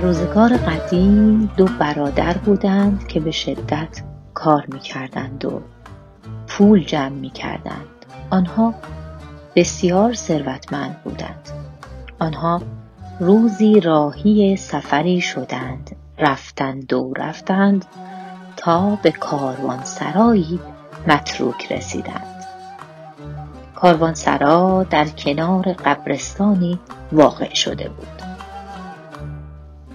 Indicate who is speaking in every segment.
Speaker 1: روزگار قدیم دو برادر بودند که به شدت کار می کردند و پول جمع می کردند. آنها بسیار ثروتمند بودند. آنها روزی راهی سفری شدند رفتند و رفتند تا به کاروانسرایی متروک رسیدند کاروانسرا در کنار قبرستانی واقع شده بود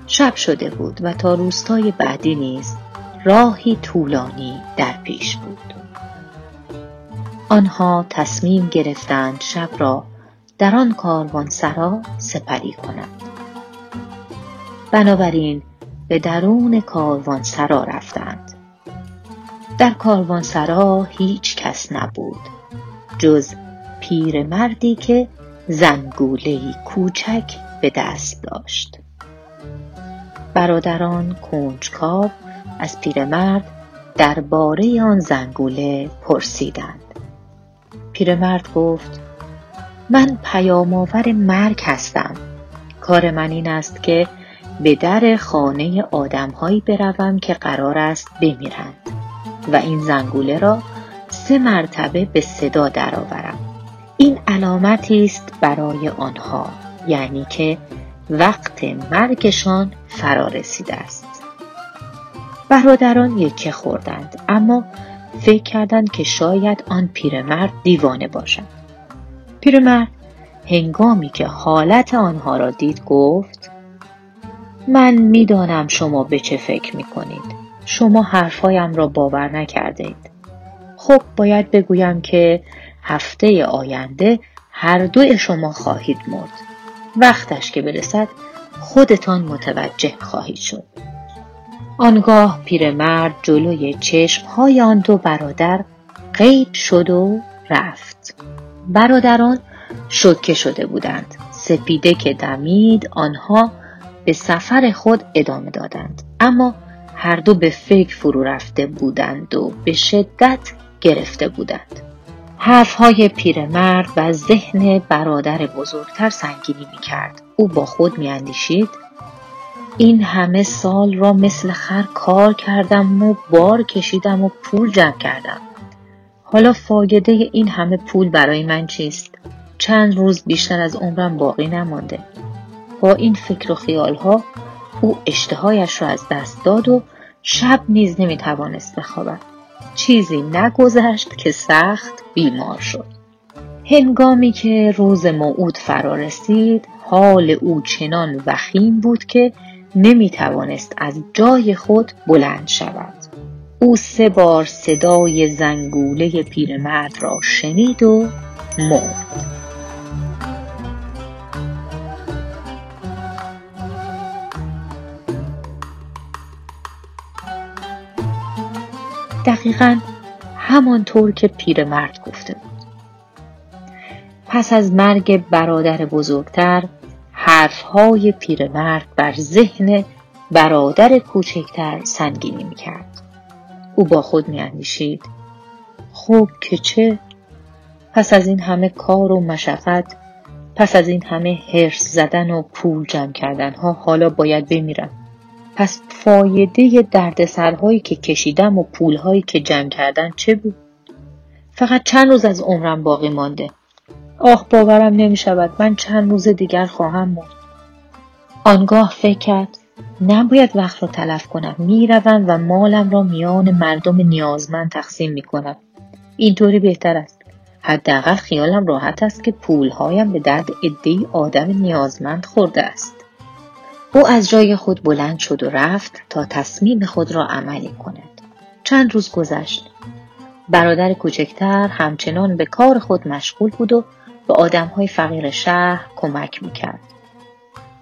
Speaker 1: شب شده بود و تا روستای بعدی نیز راهی طولانی در پیش بود. آنها تصمیم گرفتند شب را در آن کاروانسرا سپری کنند. بنابراین به درون کاروانسرا رفتند. در کاروانسرا هیچ کس نبود جز پیرمردی که زنگوله کوچک به دست داشت. برادران کنجکاو از پیرمرد درباره آن زنگوله پرسیدند. پیرمرد گفت من پیام آور مرگ هستم. کار من این است که به در خانه آدمهایی بروم که قرار است بمیرند و این زنگوله را سه مرتبه به صدا درآورم. این علامتی است برای آنها یعنی که وقت مرگشان فرا رسیده است برادران یکه خوردند اما فکر کردند که شاید آن پیرمرد دیوانه باشد پیرمرد هنگامی که حالت آنها را دید گفت من می‌دانم شما به چه فکر می کنید. شما حرفهایم را باور نکردید. خب باید بگویم که هفته آینده هر دوی شما خواهید مرد. وقتش که برسد خودتان متوجه خواهید شد. آنگاه پیرمرد جلوی چشم های آن دو برادر غیب شد و رفت. برادران شکه شده بودند. سپیده که دمید آنها به سفر خود ادامه دادند اما هر دو به فکر فرو رفته بودند و به شدت گرفته بودند حرفهای پیرمرد و ذهن برادر بزرگتر سنگینی می کرد. او با خود می اندیشید این همه سال را مثل خر کار کردم و بار کشیدم و پول جمع کردم. حالا فایده این همه پول برای من چیست؟ چند روز بیشتر از عمرم باقی نمانده. با این فکر و خیالها او اشتهایش را از دست داد و شب نیز نمی‌توانست بخوابد چیزی نگذشت که سخت بیمار شد. هنگامی که روز موعود فرا رسید حال او چنان وخیم بود که نمی‌توانست از جای خود بلند شود. او سه بار صدای زنگوله پیرمرد را شنید و مرد. دقیقا همانطور که پیرمرد گفته بود. پس از مرگ برادر بزرگتر حرفهای پیرمرد بر ذهن برادر کوچکتر سنگینی می‌کرد. او با خود میاندیشید خوب که چه؟ پس از این همه کار و مشقت پس از این همه هرس زدن و پول جمع کردن ها حالا باید بمیرم. پس فایده دردسرهایی که کشیدم و پولهایی که جمع کردن چه بود؟ فقط چند روز از عمرم باقی مانده. آه باورم نمی شود من چند روز دیگر خواهم مرد. آنگاه فکر کرد نباید وقت را تلف کنم می‌روم و مالم را میان مردم نیازمند تقسیم می کنم. اینطوری بهتر است. حداقل خیالم راحت است که پولهایم به درد عدهای آدم نیازمند خورده است. او از جای خود بلند شد و رفت تا تصمیم خود را عملی کند. چند روز گذشت. برادر کوچکتر همچنان به کار خود مشغول بود و به آدمهای فقیر شهر کمک می‌کرد.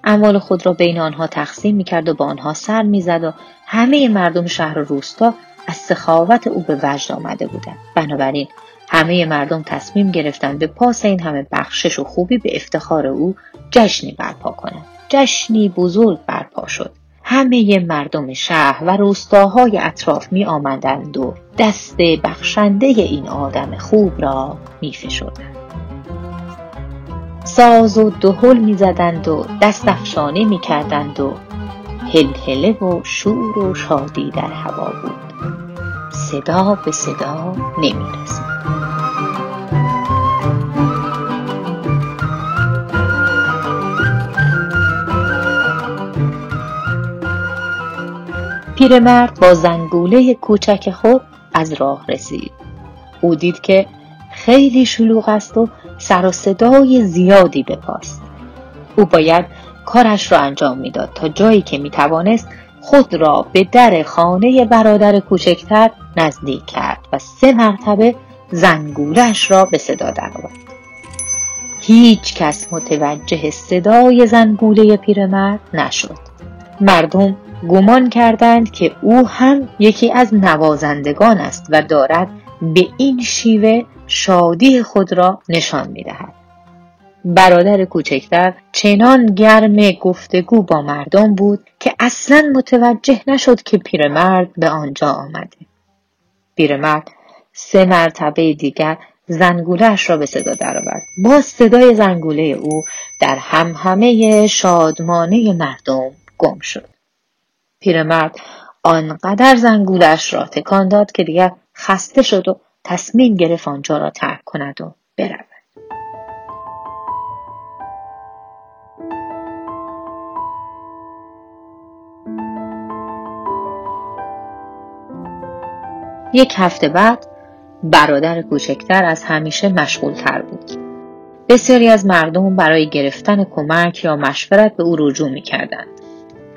Speaker 1: اموال خود را بین آنها تقسیم می‌کرد و با آنها سر می‌زد و همه مردم شهر و روستا از سخاوت او به وجد آمده بودند. بنابراین همه مردم تصمیم گرفتند به پاس این همه بخشش و خوبی به افتخار او جشنی برپا کنند. جشنی بزرگ برپا شد. همه مردم شهر و روستاهای اطراف می آمدند و دست بخشنده این آدم خوب را می فشردند. ساز و دهل می زدند و دست افشانه می کردند و هلهله و شور و شادی در هوا بود صدا به صدا نمی رسید پیرمرد با زنگوله کوچک خود از راه رسید. او دید که خیلی شلوغ است و سر و صدای زیادی بپاست. او باید کارش را انجام می‌داد تا جایی که می‌توانست خود را به در خانه برادر کوچکتر نزدیک کرد و سه مرتبه زنگولش را به صدا درآورد. هیچ کس متوجه صدای زنگوله پیرمرد نشد. مردم گمان کردند که او هم یکی از نوازندگان است و دارد به این شیوه شادی خود را نشان می دهد. برادر کوچکتر چنان گرم گفتگو با مردم بود که اصلا متوجه نشد که پیرمرد به آنجا آمده. پیرمرد سه مرتبه دیگر زنگولهش را به صدا درآورد. با صدای زنگوله او در همهمه شادمانه مردم گم شد. پیرمرد آنقدر زنگولش را تکان داد که دیگر خسته شد و تصمیم گرفت آنجا را ترک کند و برود یک هفته بعد برادر کوچکتر از همیشه مشغول تر بود. بسیاری از مردم برای گرفتن کمک یا مشورت به او رجوع می کردند.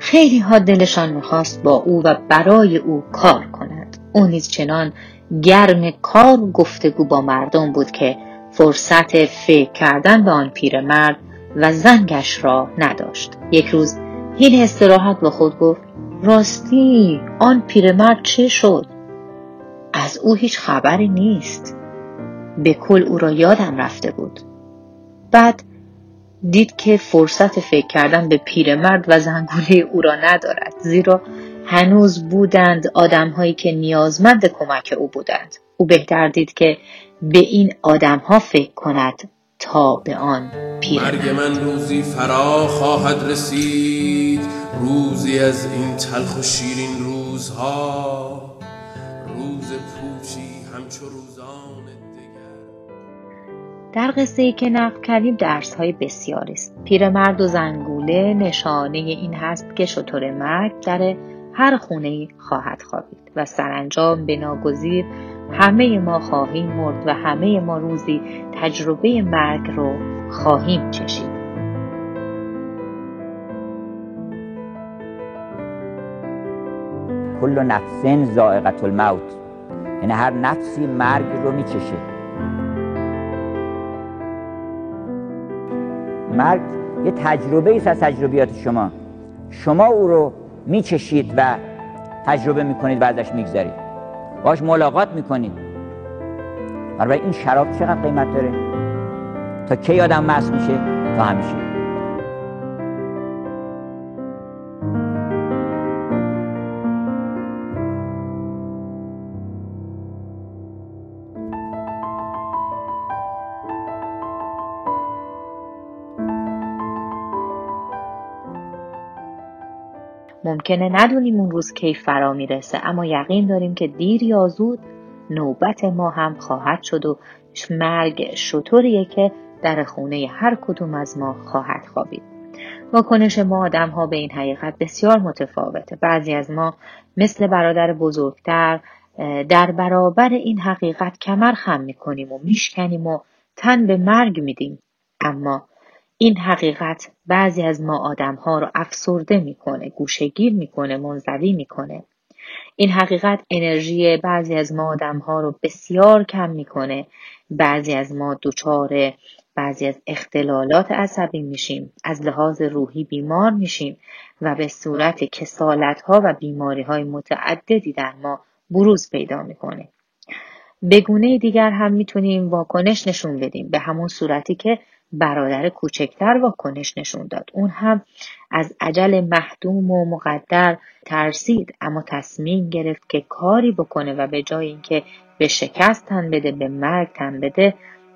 Speaker 1: خیلی ها دلشان می‌خواست با او و برای او کار کند. او نیز چنان گرم کار گفتگو با مردم بود که فرصت فکر کردن به آن پیرمرد و زنگش را نداشت. یک روز هیل استراحت با خود گفت راستی آن پیرمرد چه شد؟ از او هیچ خبری نیست. به کل او را یادم رفته بود. بعد دید که فرصت فکر کردن به پیرمرد و زنگوله او را ندارد زیرا هنوز بودند آدمهایی که نیازمند کمک او بودند. او بهتر دید که به این آدمها فکر کند تا به آن پیرمرد.
Speaker 2: مرگ من روزی فرا خواهد رسید روزی از این تلخ و شیرین روزها.
Speaker 1: در قصه ای که نقل کردیم درس های بسیاری است. پیرمرد و زنگوله نشانه این هست که شطور مرگ در هر خونه خواهد خوابید و سرانجام به ناگزیر همه ما خواهیم مرد و همه ما روزی تجربه مرگ رو خواهیم چشید.
Speaker 3: کل نفس زائقت الموت یعنی هر نفسی مرگ رو میچشه. مرگ یه تجربه است از تجربیات شما. شما او رو میچشید و تجربه می‌کنید و ازش می‌گذارید باش ملاقات می‌کنید. برای این شراب چقدر قیمت داره؟ تا کی آدم مست میشه؟ تا همیشه.
Speaker 1: ممکنه ندونیم اون روز کی فرا می‌رسه اما یقین داریم که دیر یا زود نوبت ما هم خواهد شد و مرگ شطوریه که در خونه هر کدوم از ما خواهد خوابید. واکنش ما آدم ها به این حقیقت بسیار متفاوته. بعضی از ما مثل برادر بزرگتر در برابر این حقیقت کمر خم می‌کنیم و میشکنیم و تن به مرگ میدیم. اما این حقیقت بعضی از ما آدمها رو افسرده می‌کنه، گوشگیر می‌کنه، منزوی می‌کنه. این حقیقت انرژی بعضی از ما آدمها رو بسیار کم می‌کنه. بعضی از ما دچار بعضی از اختلالات عصبی میشیم، از لحاظ روحی بیمار میشیم و به صورت کسالت ها و بیماری های متعددی در ما بروز پیدا می‌کنه. به گونه دیگر هم می‌تونیم واکنش نشون بدیم به همون صورتی که برادر کوچکتر واکنش نشون داد. اون هم از عجل محدوم و مقدر ترسید اما تصمیم گرفت که کاری بکنه و به جای اینکه به شکست تن بده به مرگ تن بده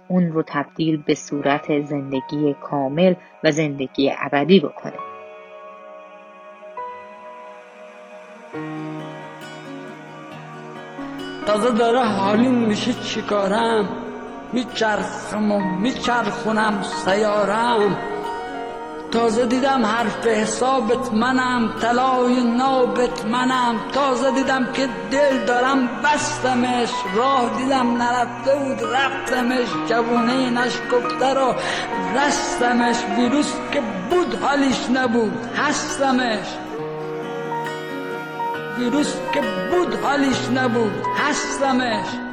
Speaker 1: اون رو تبدیل به صورت زندگی کامل و زندگی ابدی بکنه.
Speaker 4: تازه داره حالیم میشه چیکارم؟ میچرخم و میچرخونم سیارم. تازه دیدم حرف حسابت منم طلای نابت منم. تازه دیدم که دل دارم بستمش. راه دیدم نرفته بود رفتمش. جوونه نشکفته رو رستمش. ویروس که بود حالیش نبود هستمش. ویروس که بود حالیش نبود هستمش.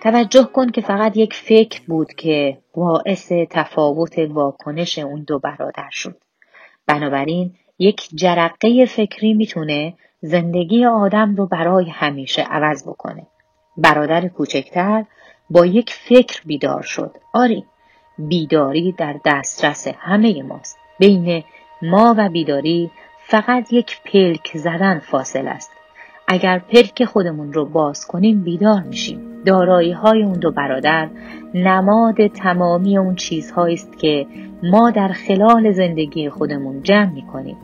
Speaker 1: توجه کن که فقط یک فکر بود که باعث تفاوت واکنش اون دو برادر شد. بنابراین یک جرقه فکری می‌تونه زندگی آدم رو برای همیشه عوض بکنه. برادر کوچکتر با یک فکر بیدار شد. آری بیداری در دسترس همه ماست. بین ما و بیداری فقط یک پلک زدن فاصل است. اگر پلک خودمون رو باز کنیم بیدار میشیم. دارایی های اون دو برادر نماد تمامی اون چیزهایی است که ما در خلال زندگی خودمون جمع می کنیم.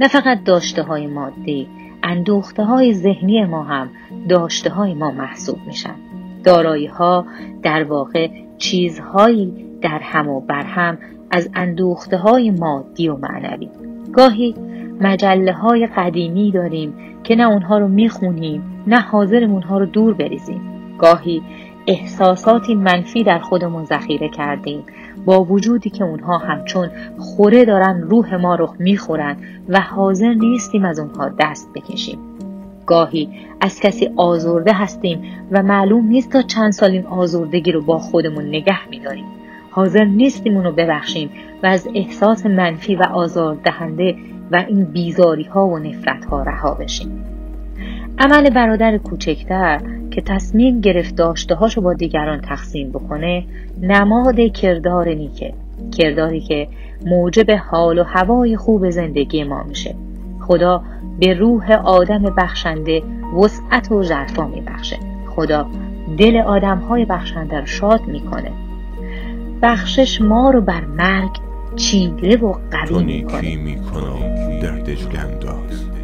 Speaker 1: نه فقط داشته های مادی، اندوخته های ذهنی ما هم داشته های ما محسوب میشن. دارایی ها در واقع چیزهایی در هم و بر هم از اندوخته های مادی و معنوی. گاهی مجله های قدیمی داریم که نه اونها رو می‌خونیم نه حاضریم اونها رو دور بریزیم. گاهی احساساتی منفی در خودمون ذخیره کردیم. با وجودی که اونها همچون خوره دارن روح ما رو می‌خورن و حاضر نیستیم از اونها دست بکشیم. گاهی از کسی آزرده هستیم و معلوم نیست تا چند سال این آزردگی رو با خودمون نگه میداریم. حاضر نیستیم اونو ببخشیم و از احساس منفی و آزاردهنده و این بیزاری ها و نفرت ها رها بشیم. عمل برادر کوچکتر که تصمیم گرفت داشته هاشو با دیگران تقسیم بکنه نماد کردار نیکه. کرداری که موجب حال و هوای خوب زندگی ما میشه. خدا به روح آدم بخشنده وسعت و ژرفا میبخشه. خدا دل آدم های بخشنده رو شاد می‌کنه. بخشش ما رو بر مرگ چیره و قوی می‌کنه.
Speaker 5: در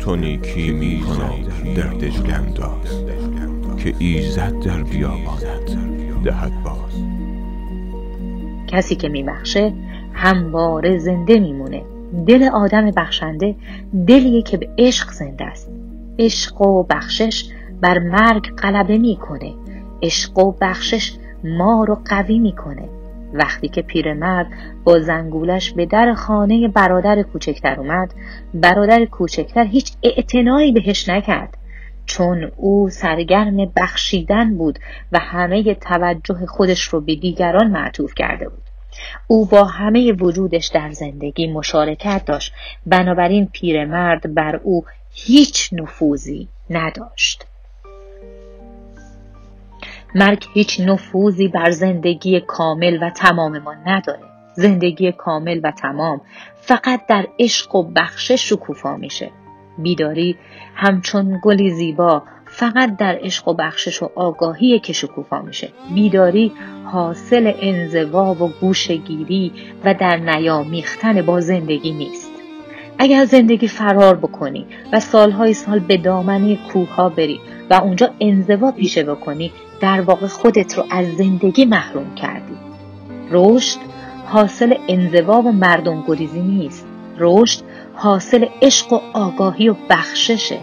Speaker 5: تو نیکی می‌کنی در دژگم که ایزد در بیابانت دهد باز.
Speaker 1: کسی که میبخشه همواره زنده میمونه. دل آدم بخشنده دلیه که به عشق زنده است. عشق و بخشش بر مرگ غلبه می‌کنه. عشق و بخشش ما رو قوی می‌کنه. وقتی که پیرمرد با زنگولش به در خانه برادر کوچکتر اومد برادر کوچکتر هیچ اعتنایی بهش نکرد چون او سرگرم بخشیدن بود و همه توجه خودش رو به دیگران معطوف کرده بود. او با همه وجودش در زندگی مشارکت داشت بنابراین پیرمرد بر او هیچ نفوذی نداشت. مرگ هیچ نفوذی بر زندگی کامل و تمام ما نداره. زندگی کامل و تمام فقط در عشق و بخشش شکوفا میشه. بیداری همچون گلی زیبا فقط در عشق و بخشش و آگاهی که شکوفا میشه. بیداری حاصل انزوا و گوشگیری و در نیامیختن با زندگی نیست. اگر زندگی فرار بکنی و سالهای سال به دامنه کوه ها بری و اونجا انزوا پیشه بکنی در واقع خودت رو از زندگی محروم کردی. رشد حاصل انزوا و مردم گریزی نیست. رشد حاصل عشق و آگاهی و بخششه.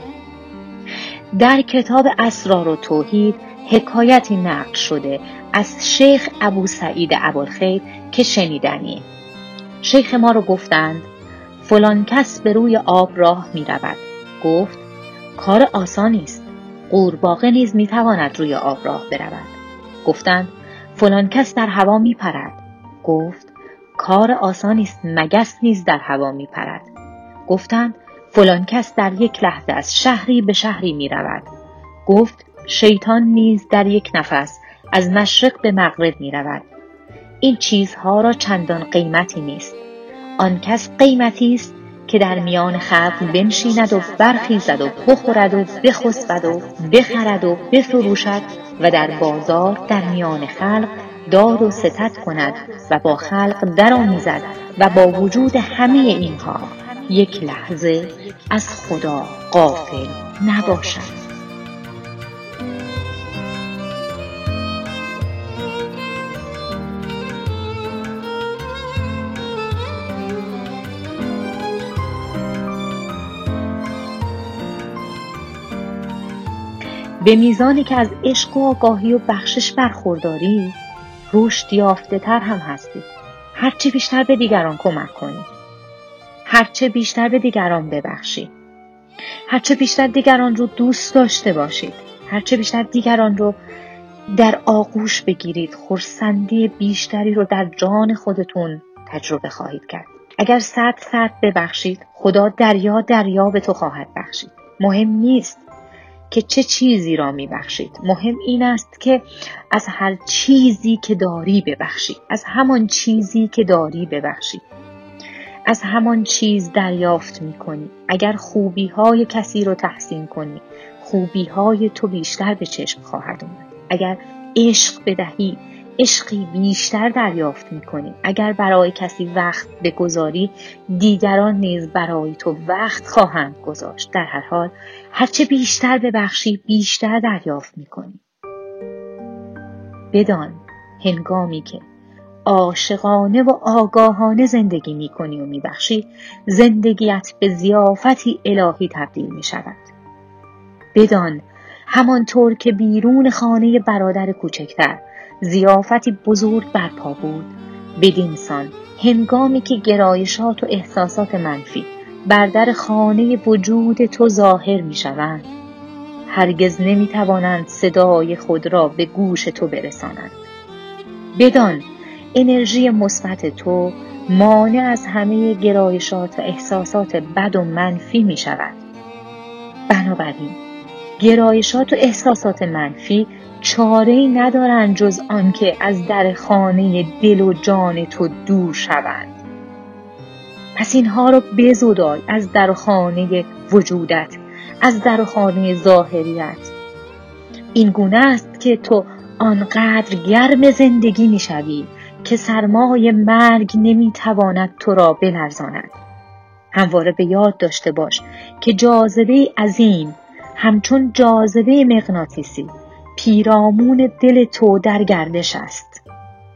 Speaker 1: در کتاب اسرار و توحید حکایتی نقل شده از شیخ ابو سعید ابوالخیر که شنیدنیه شیخ ما رو گفتند فلان کس به روی آب راه می رود. گفت کار آسانی است. قورباغه نیز می تواند روی آب راه برود. گفتند فلان کس در هوا می پرد گفت کار آسانی است مگس نیز در هوا می پرد گفتند فلان کس در یک لحظه از شهری به شهری می رود گفت شیطان نیز در یک نفس از مشرق به مغرب می رود این چیزها را چندان قیمتی نیست. آن کس قیمتی است که در میان خلق بنشیند و برخیزد و بخورد و بخسبد و بخرد و بفروشد و در بازار در میان خلق داد و ستت کند و با خلق درآمیزد و با وجود همه اینها یک لحظه از خدا غافل نباشد. به میزانی که از عشق و آگاهی و بخشش برخورداری رشد یافته تر هم هستی. هرچه بیشتر به دیگران کمک کنی. هرچه بیشتر به دیگران ببخشی. هرچه بیشتر دیگران رو دوست داشته باشید. هرچه بیشتر دیگران رو در آغوش بگیرید. خورسندی بیشتری رو در جان خودتون تجربه خواهید کرد. اگر صد صد ببخشید خدا دریا دریا به تو خواهد بخشید. مهم نیست که چه چیزی را می بخشید. مهم این است که از هر چیزی که داری ببخشید. از همان چیزی که داری ببخشید. از همان چیز دریافت می کنی. اگر خوبی های کسی رو تحسین کنی خوبی های تو بیشتر به چشم خواهد اومد. اگر عشق بدهی عشقی بیشتر دریافت می‌کنی. اگر برای کسی وقت بگذاری دیگران نیز برای تو وقت خواهند گذاشت. در هر حال هرچه بیشتر ببخشی بیشتر دریافت می‌کنی. بدان هنگامی که عاشقانه و آگاهانه زندگی می‌کنی و میبخشی زندگیت به زیافتی الهی تبدیل می‌شود. بدان همانطور که بیرون خانه برادر کوچکتر زیافتی بزرگ برپا بود. بدینسان هنگامی که گرایشات و احساسات منفی بر در خانه وجود تو ظاهر می شوند هرگز نمی توانند صدای خود را به گوش تو برسانند. بدان انرژی مثبت تو مانع از همه گرایشات و احساسات بد و منفی می شود بنابراین گرایشات و احساسات منفی چاره ای ندارند جز آنکه از در خانه دل و جان تو دور شوند. پس اینها رو بزدای از در خانه وجودت از در خانه ظاهریت. این گونه است که تو آنقدر گرم زندگی می‌شوی که سرمای مرگ نمی‌تواند تو را بلرزاند. همواره به یاد داشته باش که جاذبه عظیم همچون جاذبه مغناطیسی پیرامون دل تو در گردش است.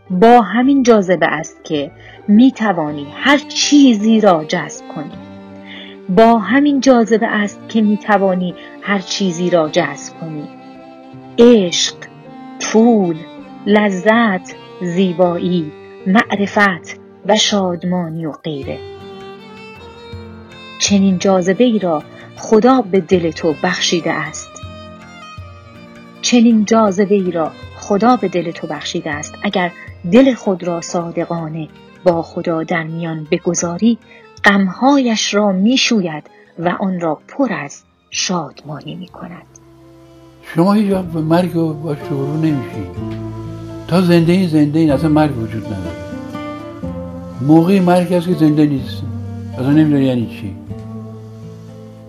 Speaker 1: با همین جاذبه است که می توانی هر چیزی را جذب کنی. با همین جاذبه است که می توانی هر چیزی را جذب کنی. عشق پول لذت زیبایی معرفت و شادمانی و غیره. چنین جاذبه ای را خدا به دل تو بخشیده است. چنین جاذبه ای را خدا به دل تو بخشیده است. اگر دل خود را صادقانه با خدا در میان بگذاری غمهایش را می‌شوید و آن را پر از شادمانی می کند
Speaker 6: شما هیچ به مرگ و با شروع نمیشید تا زنده این زنده این اصلا مرگ وجود نداره. موقعی مرگ هست که زنده نیست. اصلا نمی‌دونی یعنی چی.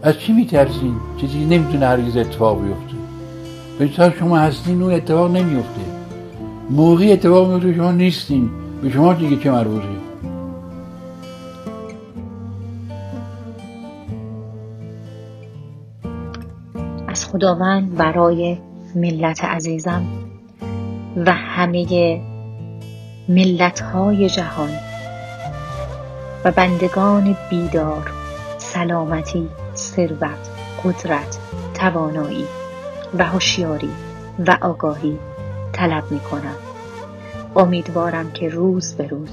Speaker 6: از چی میترسین؟ چیزی نمی‌تونه هرگز اتفاق بیفته. به شما هستین اون اتفاق نمیفته. موقعی اتفاق میفته شما نیستین. به شما دیگه چه مربوطه؟
Speaker 1: از خداوند برای ملت عزیزم و همه ملت های جهان و بندگان بیدار سلامتی ثروت قدرت توانایی. و هوشیاری و آگاهی طلب می کنم. امیدوارم که روز به روز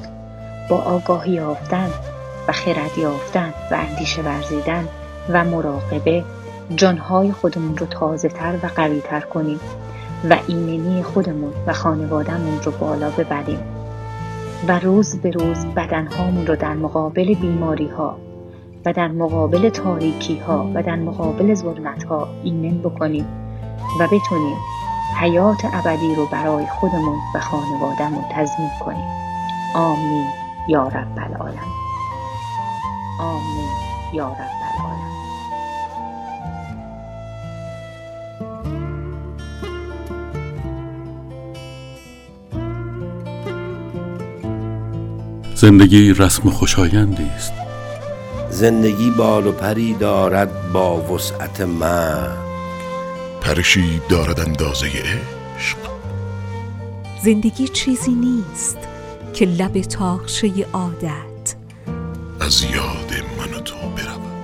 Speaker 1: با آگاهی یافتن و خرد یافتن و اندیشه ورزیدن و مراقبه جانهای خودمون رو تازه تر و قوی تر کنیم و ایمنی خودمون و خانوادهمون رو بالا ببریم و روز به روز بدنهامون رو در مقابل بیماری ها و در مقابل تاریکی ها و در مقابل ظلمت ها ایمن بکنیم و بتونیم حیات ابدی رو برای خودمون و خانوادهمون تضمین کنیم. آمین یا رب العالمین. آمین یا رب العالمین.
Speaker 7: زندگی رسم خوشایندی است. زندگی بال و پری دارد با وسعت من
Speaker 8: پرشی دارد اندازه عشق.
Speaker 9: زندگی چیزی نیست که لب تاخشه عادت.
Speaker 8: از یاد من و تو برود.